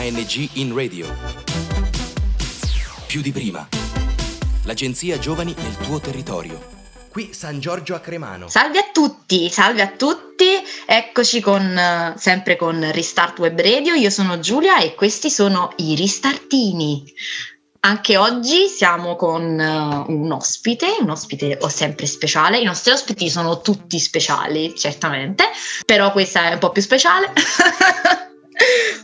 ANG in radio. Più di prima. L'agenzia Giovani nel tuo territorio. Qui San Giorgio a Cremano. Salve a tutti, salve a tutti, eccoci con, eh, sempre con Restart Web Radio, io sono Giulia e questi sono i Ristartini. Anche oggi siamo con uh, un ospite, un ospite sempre speciale. I nostri ospiti sono tutti speciali, certamente, però questa è un po' più speciale.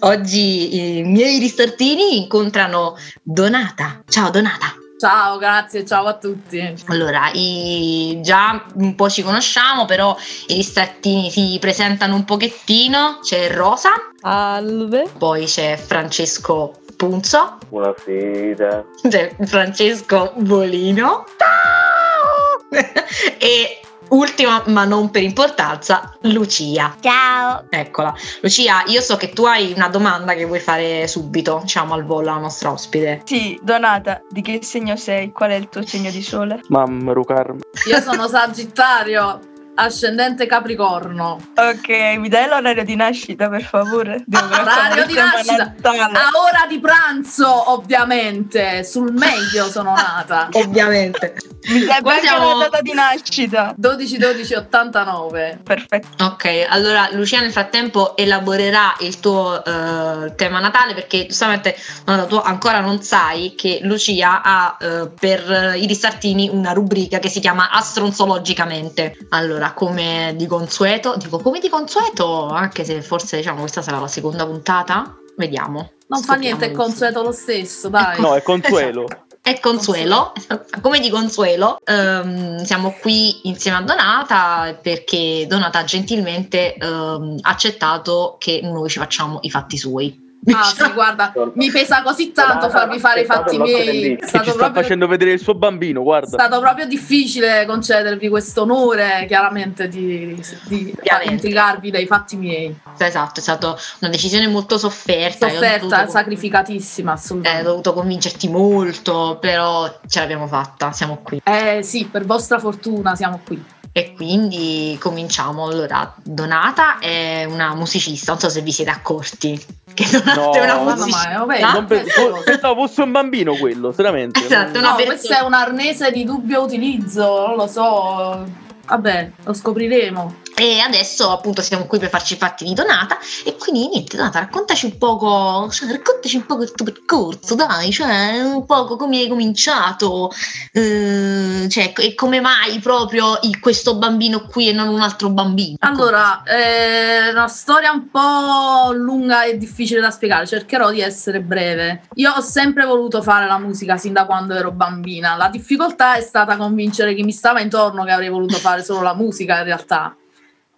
oggi i miei ristartini incontrano Donata. Ciao Donata. Ciao, grazie, ciao a tutti. Allora, i, già un po' ci conosciamo, però i ristrattini si presentano un pochettino. C'è Rosa. Salve. Poi c'è Francesco Punzo. Buonasera. C'è Francesco Bolino. Ciao! e Ultima, ma non per importanza, Lucia. Ciao. Eccola. Lucia, io so che tu hai una domanda che vuoi fare subito, diciamo al volo alla nostra ospite. Sì, Donata, di che segno sei? Qual è il tuo segno di sole? Mamma Carmen. Io sono Sagittario ascendente Capricorno. Ok, mi dai l'orario di nascita per favore? L'orario di nascita a ora di pranzo, ovviamente. Sul meglio sono nata. ovviamente. Mi dai anche siamo... la data di nascita? 12 12 89. Perfetto. Ok, allora Lucia nel frattempo elaborerà il tuo uh, tema natale perché giustamente no, tu ancora non sai che Lucia ha uh, per i ristartini una rubrica che si chiama Astronzologicamente. Allora allora, come di consueto, dico come di consueto, anche se forse diciamo questa sarà la seconda puntata, vediamo. Non fa niente, è consueto lo stesso, dai. No, è consuelo. È consuelo, come di consuelo, um, siamo qui insieme a Donata perché Donata ha gentilmente um, accettato che noi ci facciamo i fatti suoi. Ah sì, guarda, mi pesa così tanto farvi fare i fatti miei. Stato ci sta proprio, facendo vedere il suo bambino, guarda. È stato proprio difficile concedervi questo onore, chiaramente, di, di intrigarvi dai fatti miei. Esatto, è stata una decisione molto sofferta. Sofferta, sacrificatissima, assolutamente. Eh, ho dovuto convincerti molto, però ce l'abbiamo fatta, siamo qui. Eh sì, per vostra fortuna siamo qui. E quindi cominciamo. Allora, Donata è una musicista, non so se vi siete accorti. Che Donata no, una musicista. No, non pe- pensavo fosse un bambino quello, veramente. Esatto, no, questo è un arnese di dubbio utilizzo, non lo so Vabbè, lo scopriremo. E adesso appunto siamo qui per farci i fatti di Donata e quindi niente Donata raccontaci un poco, cioè, raccontaci un po' il tuo percorso dai, cioè un po' come hai cominciato eh, cioè, e come mai proprio il, questo bambino qui e non un altro bambino. Allora, è una storia un po' lunga e difficile da spiegare, cercherò di essere breve. Io ho sempre voluto fare la musica sin da quando ero bambina, la difficoltà è stata convincere chi mi stava intorno che avrei voluto fare solo la musica in realtà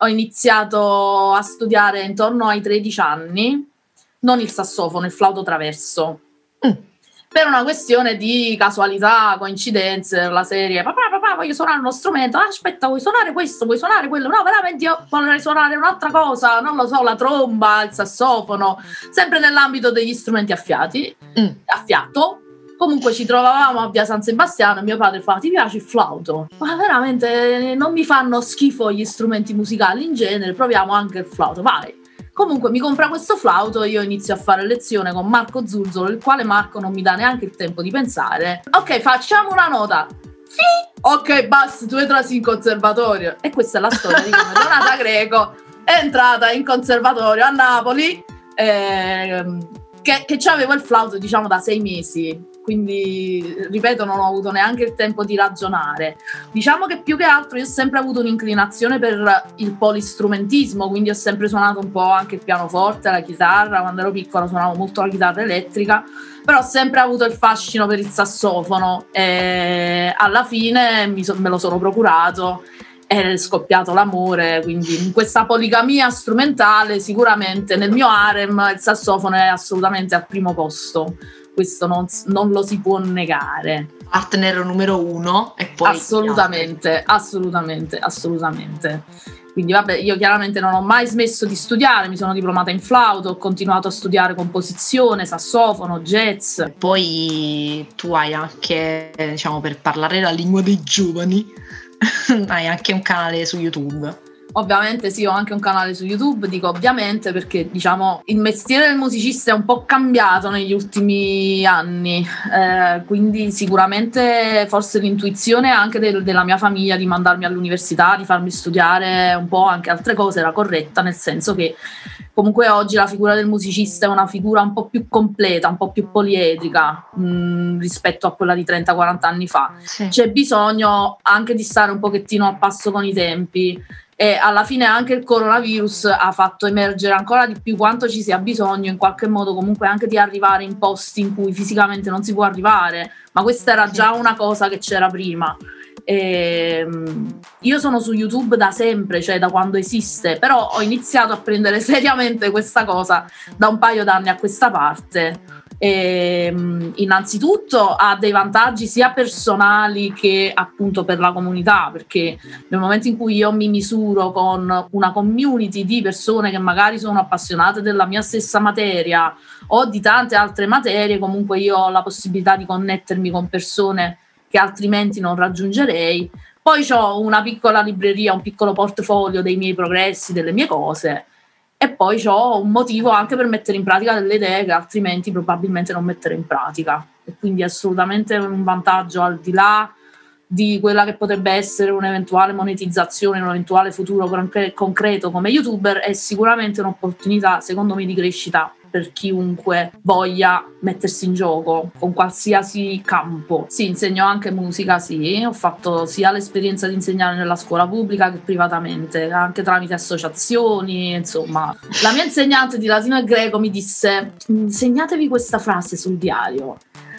ho iniziato a studiare intorno ai 13 anni, non il sassofono, il flauto traverso. Mm. Per una questione di casualità, coincidenze, la serie, papà, papà, voglio suonare uno strumento, ah, aspetta, vuoi suonare questo, vuoi suonare quello? No, veramente io vorrei suonare un'altra cosa, non lo so, la tromba, il sassofono, sempre nell'ambito degli strumenti a fiati, mm. a fiato, Comunque ci trovavamo a via San Sebastiano e mio padre fa: Ti piace il flauto? Ma veramente non mi fanno schifo gli strumenti musicali in genere, proviamo anche il flauto, vai. Comunque mi compra questo flauto, io inizio a fare lezione con Marco Zurzolo, il quale Marco non mi dà neanche il tempo di pensare. Ok, facciamo una nota. Sì. Ok, basta, tu entrasi in conservatorio. E questa è la storia di come Donata Greco è entrata in conservatorio a Napoli. Eh, che, che avevo il flauto diciamo da sei mesi quindi ripeto non ho avuto neanche il tempo di ragionare. Diciamo che più che altro io ho sempre avuto un'inclinazione per il polistrumentismo, quindi ho sempre suonato un po' anche il pianoforte, la chitarra, quando ero piccola suonavo molto la chitarra elettrica, però ho sempre avuto il fascino per il sassofono. E alla fine so, me lo sono procurato è scoppiato l'amore, quindi in questa poligamia strumentale sicuramente nel mio harem il sassofono è assolutamente al primo posto questo non, non lo si può negare. Partner numero uno e poi... Assolutamente, assolutamente, assolutamente. Quindi vabbè, io chiaramente non ho mai smesso di studiare, mi sono diplomata in flauto, ho continuato a studiare composizione, sassofono, jazz. Poi tu hai anche, diciamo, per parlare la lingua dei giovani, hai anche un canale su YouTube. Ovviamente sì, ho anche un canale su YouTube, dico ovviamente perché diciamo il mestiere del musicista è un po' cambiato negli ultimi anni, eh, quindi sicuramente forse l'intuizione anche del, della mia famiglia di mandarmi all'università, di farmi studiare un po' anche altre cose era corretta, nel senso che comunque oggi la figura del musicista è una figura un po' più completa, un po' più poliedrica mh, mm, rispetto a quella di 30-40 anni fa. Sì. C'è bisogno anche di stare un pochettino a passo con i tempi e alla fine anche il coronavirus ha fatto emergere ancora di più quanto ci sia bisogno in qualche modo comunque anche di arrivare in posti in cui fisicamente non si può arrivare, ma questa era già una cosa che c'era prima. E, ehm, io sono su YouTube da sempre, cioè da quando esiste, però ho iniziato a prendere seriamente questa cosa da un paio d'anni a questa parte e, ehm, innanzitutto ha dei vantaggi sia personali che appunto per la comunità, perché nel momento in cui io mi misuro con una community di persone che magari sono appassionate della mia stessa materia o di tante altre materie, comunque io ho la possibilità di connettermi con persone che altrimenti non raggiungerei. Poi ho una piccola libreria, un piccolo portfolio dei miei progressi, delle mie cose e poi ho un motivo anche per mettere in pratica delle idee che altrimenti probabilmente non mettere in pratica. E quindi è assolutamente un vantaggio al di là di quella che potrebbe essere un'eventuale monetizzazione, un eventuale futuro concreto come youtuber, è sicuramente un'opportunità, secondo me, di crescita per chiunque voglia mettersi in gioco con qualsiasi campo. Sì, insegno anche musica, sì, ho fatto sia l'esperienza di insegnare nella scuola pubblica che privatamente, anche tramite associazioni, insomma. La mia insegnante di latino e greco mi disse insegnatevi questa frase sul diario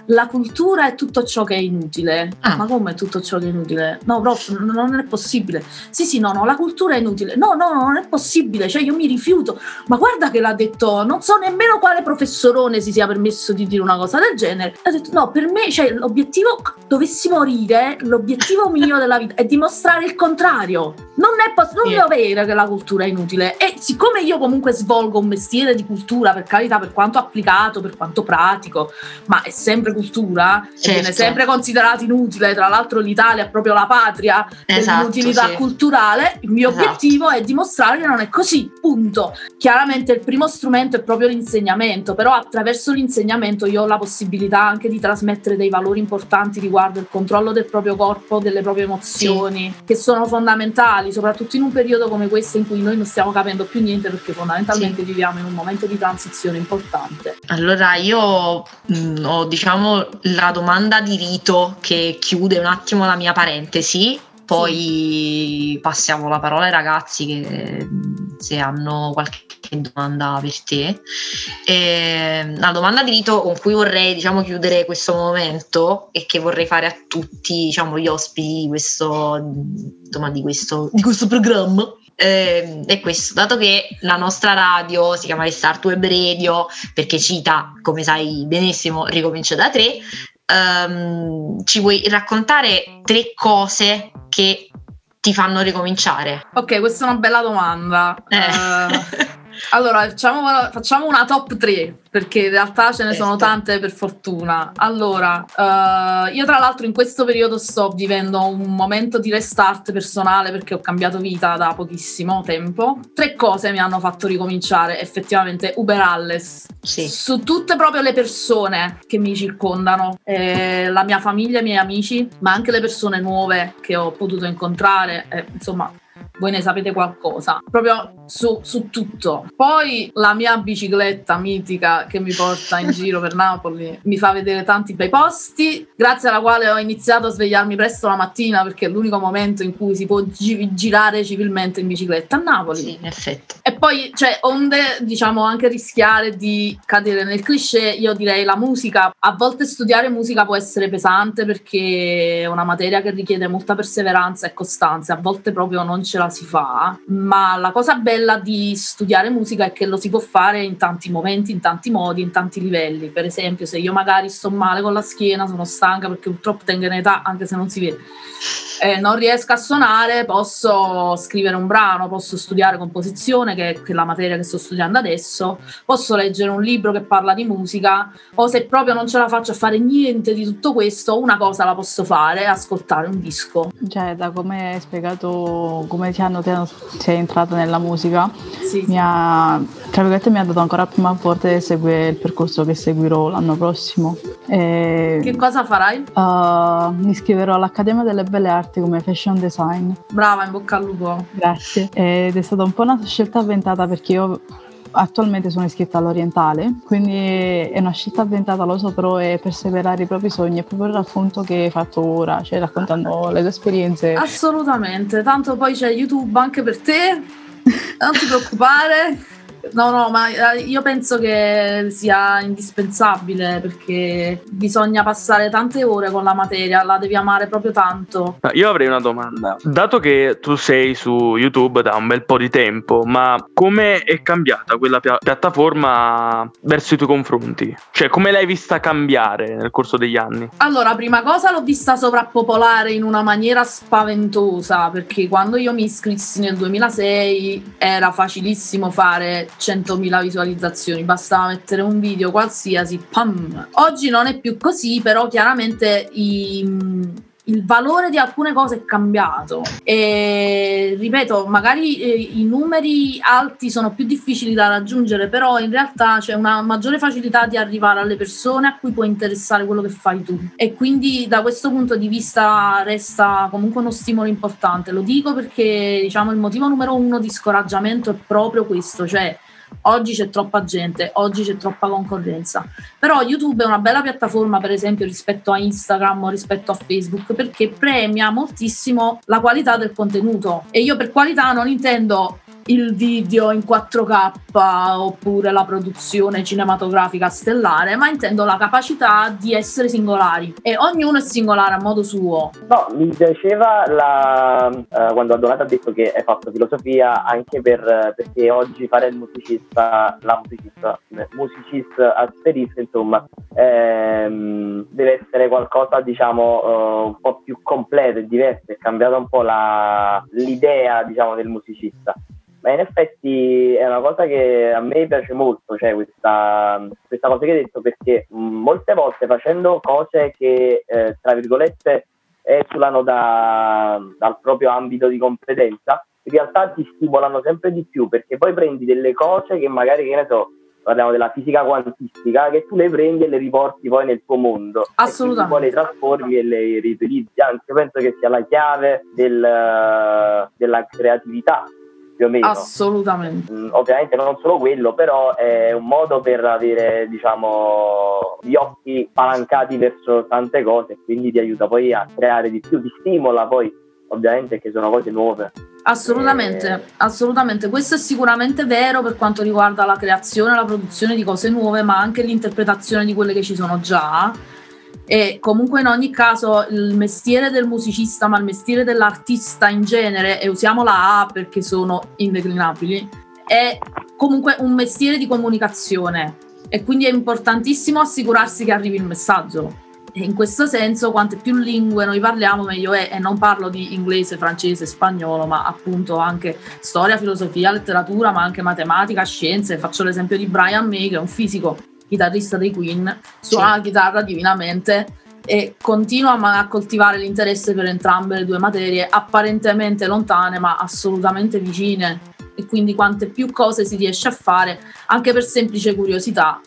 la cultura è tutto ciò che è inutile. Ah. Ma come tutto ciò che è inutile? No, prof, non è possibile. Sì, sì, no, no, la cultura è inutile. No, no, no, non è possibile. Cioè, io mi rifiuto. Ma guarda che l'ha detto, non so nemmeno quale professorone si sia permesso di dire una cosa del genere. Ha detto, no, per me, cioè, l'obiettivo, dovessi morire, l'obiettivo mio della vita è dimostrare il contrario. Non è possibile, non yeah. dovere che la cultura è inutile. E siccome io comunque svolgo un mestiere di cultura, per carità, per quanto applicato, per quanto pratico, ma è sempre cultura certo. viene sempre considerato inutile. Tra l'altro, l'Italia è proprio la patria esatto, dell'inutilità sì. culturale. Il mio esatto. obiettivo è dimostrare che non è così. Punto. Chiaramente il primo strumento è proprio l'insegnamento, però attraverso l'insegnamento io ho la possibilità anche di trasmettere dei valori importanti riguardo il controllo del proprio corpo, delle proprie emozioni, sì. che sono fondamentali, soprattutto in un periodo come questo in cui noi non stiamo capendo più niente perché fondamentalmente sì. viviamo in un momento di transizione importante. Allora io mh, mm, ho diciamo la domanda di rito che chiude un attimo la mia parentesi, poi sì. passiamo la parola ai ragazzi che se hanno qualche domanda per te. E la domanda di rito con cui vorrei diciamo, chiudere questo momento e che vorrei fare a tutti diciamo, gli ospiti di questo, insomma, di questo, di questo programma eh, è questo, dato che la nostra radio si chiama Restart Web Radio perché cita, come sai benissimo, ricomincia da tre, ehm, ci vuoi raccontare tre cose che ti fanno ricominciare? Ok, questa è una bella domanda. Eh. Uh, allora, facciamo, facciamo, una top 3 perché in realtà ce ne sono tante per fortuna. Allora, uh, io tra l'altro in questo periodo sto vivendo un momento di restart personale perché ho cambiato vita da pochissimo tempo. Tre cose mi hanno fatto ricominciare effettivamente Uber Alles. Sì. Su tutte proprio le persone che mi circondano, eh, la mia famiglia, i miei amici, ma anche le persone nuove che ho potuto incontrare, eh, insomma voi ne sapete qualcosa, proprio su, su, tutto. Poi la mia bicicletta mitica che mi porta in giro per Napoli mi fa vedere tanti bei posti, grazie alla quale ho iniziato a svegliarmi presto la mattina perché è l'unico momento in cui si può gi- girare civilmente in bicicletta a Napoli. Sì, in effetti. E poi, cioè, onde, diciamo, anche rischiare di cadere nel cliché, io direi la musica. A volte studiare musica può essere pesante perché è una materia che richiede molta perseveranza e costanza, a volte proprio non ce la si fa, ma la cosa bella di studiare musica è che lo si può fare in tanti momenti, in tanti modi, in tanti livelli. Per esempio, se io magari sto male con la schiena, sono stanca perché purtroppo tengo in età, anche se non si vede eh, non riesco a suonare, posso scrivere un brano, posso studiare composizione, che, che, è la materia che sto studiando adesso, posso leggere un libro che parla di musica, o se proprio non ce la faccio a fare niente di tutto questo, una cosa la posso fare, ascoltare un disco. Cioè, da come hai spiegato come ti hanno, ti hanno, sei entrata nella musica, sì. mi ha, tra virgolette, mi ha dato ancora più forte di seguire il percorso che seguirò l'anno prossimo. E, che cosa farai? Uh, mi iscriverò all'Accademia delle Belle Arti come fashion design. Brava, in bocca al lupo. Grazie. Ed è stata un po' una scelta avventata perché io attualmente sono iscritta all'orientale, quindi è una scelta avventata, lo so, però è perseverare i propri sogni, è proprio il racconto che hai fatto ora, cioè raccontando le tue esperienze. Assolutamente, tanto poi c'è YouTube anche per te, non ti preoccupare. No, no, ma eh, io penso che sia indispensabile perché bisogna passare tante ore con la materia, la devi amare proprio tanto. Io avrei una domanda. Dato che tu sei su YouTube da un bel po' di tempo, ma come è cambiata quella pia- piattaforma verso i tuoi confronti? Cioè, come l'hai vista cambiare nel corso degli anni? Allora, prima cosa l'ho vista sovrappopolare in una maniera spaventosa perché quando io mi iscrissi nel 2006 era facilissimo fare 100.000 visualizzazioni, bastava mettere un video qualsiasi, pam. Oggi non è più così, però chiaramente i, il valore di alcune cose è cambiato. E ripeto magari eh, i numeri alti sono più difficili da raggiungere però in realtà c'è una maggiore facilità di arrivare alle persone a cui può interessare quello che fai tu. E quindi da questo punto di vista resta comunque uno stimolo importante. Lo dico perché diciamo il motivo numero uno di scoraggiamento è proprio questo cioè Oggi c'è troppa gente, oggi c'è troppa concorrenza. Però YouTube è una bella piattaforma, per esempio, rispetto a Instagram o rispetto a Facebook, perché premia moltissimo la qualità del contenuto. E io per qualità non intendo il video in 4K oppure la produzione cinematografica stellare, ma intendo la capacità di essere singolari. E ognuno è singolare a modo suo. No, mi piaceva la, uh, quando Adonata ha detto che hai fatto filosofia anche per, perché oggi fare il musicista, la musicista, musicista asterisco, insomma, ehm, deve essere qualcosa diciamo uh, un po' più completo e diverso, è cambiata un po' la, l'idea diciamo del musicista ma in effetti è una cosa che a me piace molto, cioè questa, questa cosa che hai detto, perché molte volte facendo cose che, eh, tra virgolette, esulano da, dal proprio ambito di competenza, in realtà ti stimolano sempre di più, perché poi prendi delle cose che magari, che ne so, parliamo della fisica quantistica, che tu le prendi e le riporti poi nel tuo mondo. Assolutamente. poi le trasformi e le riutilizzi. Anzi, io penso che sia la chiave del, della creatività più o meno. Assolutamente. Mm, ovviamente non solo quello, però è un modo per avere, diciamo, gli occhi spalancati verso tante cose, quindi ti aiuta poi a creare di più, ti stimola poi, ovviamente, che sono cose nuove. Assolutamente, e... assolutamente. Questo è sicuramente vero per quanto riguarda la creazione e la produzione di cose nuove, ma anche l'interpretazione di quelle che ci sono già e comunque in ogni caso il mestiere del musicista, ma il mestiere dell'artista in genere, e usiamo la A perché sono indeclinabili, è comunque un mestiere di comunicazione e quindi è importantissimo assicurarsi che arrivi il messaggio. E in questo senso, quante più lingue noi parliamo, meglio è. E non parlo di inglese, francese, spagnolo, ma appunto anche storia, filosofia, letteratura, ma anche matematica, scienze. Faccio l'esempio di Brian May, che è un fisico chitarrista dei Queen, suona sì. la chitarra divinamente e continua a coltivare l'interesse per entrambe le due materie, apparentemente lontane ma assolutamente vicine. E quindi quante più cose si riesce a fare, anche per semplice curiosità,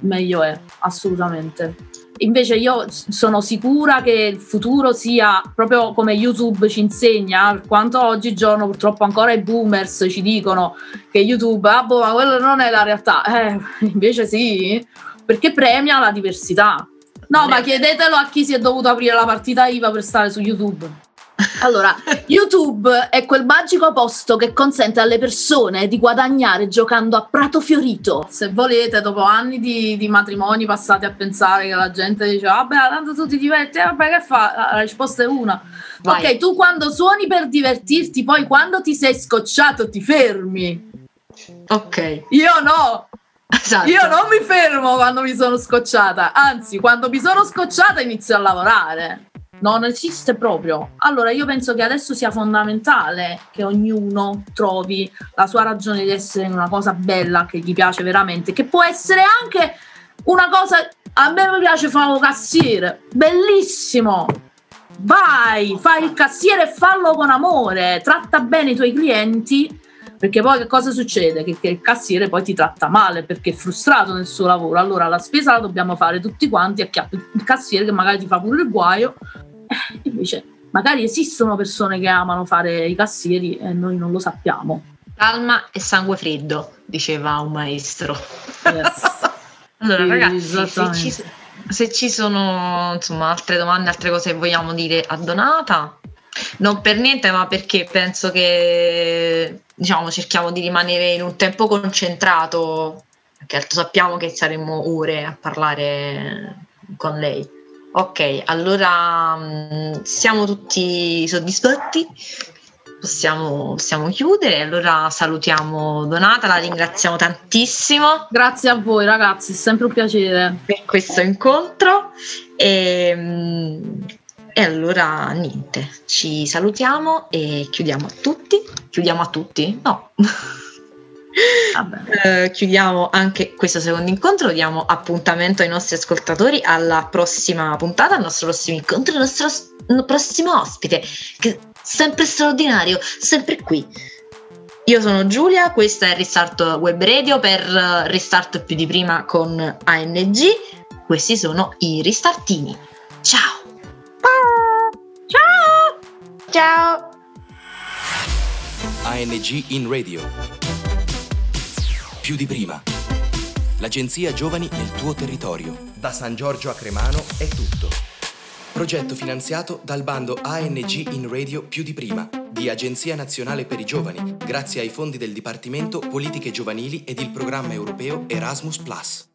meglio è, assolutamente. Invece io sono sicura che il futuro sia proprio come YouTube ci insegna, quanto oggigiorno purtroppo ancora i boomers ci dicono che YouTube, ah boh, ma quello non è la realtà. Eh, invece sì, perché premia la diversità. No, ma chiedetelo a chi si è dovuto aprire la partita IVA per stare su YouTube. Allora, YouTube è quel magico posto che consente alle persone di guadagnare giocando a prato fiorito. Se volete, dopo anni di, di matrimoni passati a pensare che la gente dice vabbè, tanto tu ti diverti, eh, vabbè, che fa? La risposta è una. Vai. Ok, tu quando suoni per divertirti, poi quando ti sei scocciato ti fermi. Ok. Io no. Esatto. Io non mi fermo quando mi sono scocciata, anzi, quando mi sono scocciata inizio a lavorare. Non esiste proprio. Allora io penso che adesso sia fondamentale che ognuno trovi la sua ragione di essere in una cosa bella che gli piace veramente, che può essere anche una cosa a me piace fare un cassiere, bellissimo. Vai, fai il cassiere e fallo con amore, tratta bene i tuoi clienti perché poi che cosa succede? Che, che, il cassiere poi ti tratta male perché è frustrato nel suo lavoro. Allora la spesa la dobbiamo fare tutti quanti, acchiappi il cassiere che magari ti fa pure il guaio. Invece magari esistono persone che amano fare i cassieri e noi non lo sappiamo. Calma e sangue freddo, diceva un maestro. Yes. allora sì, ragazzi, se ci, se ci sono insomma, altre domande, altre cose che vogliamo dire a Donata, non per niente, ma perché penso che diciamo, cerchiamo di rimanere in un tempo concentrato, perché sappiamo che saremo ore a parlare con lei. Ok, allora mm, siamo tutti soddisfatti, possiamo, possiamo chiudere. Allora salutiamo Donata, la ringraziamo tantissimo. Grazie a voi ragazzi, è sempre un piacere. Per questo incontro. E, mm, e allora niente, ci salutiamo e chiudiamo a tutti. Chiudiamo a tutti? No. Uh, chiudiamo anche questo secondo incontro, diamo appuntamento ai nostri ascoltatori alla prossima puntata, al nostro prossimo incontro, al nostro prossimo ospite, che sempre straordinario, sempre qui. Io sono Giulia, questo è Restart Web Radio per Restart più di prima con ANG. Questi sono i Ristartini. Ciao! Ciao! Ciao! ANG in radio. Più di prima. L'agenzia Giovani nel tuo territorio. Da San Giorgio a Cremano è tutto. Progetto finanziato dal bando ANG in radio più di prima di Agenzia Nazionale per i Giovani, grazie ai fondi del Dipartimento Politiche Giovanili ed il programma europeo Erasmus ⁇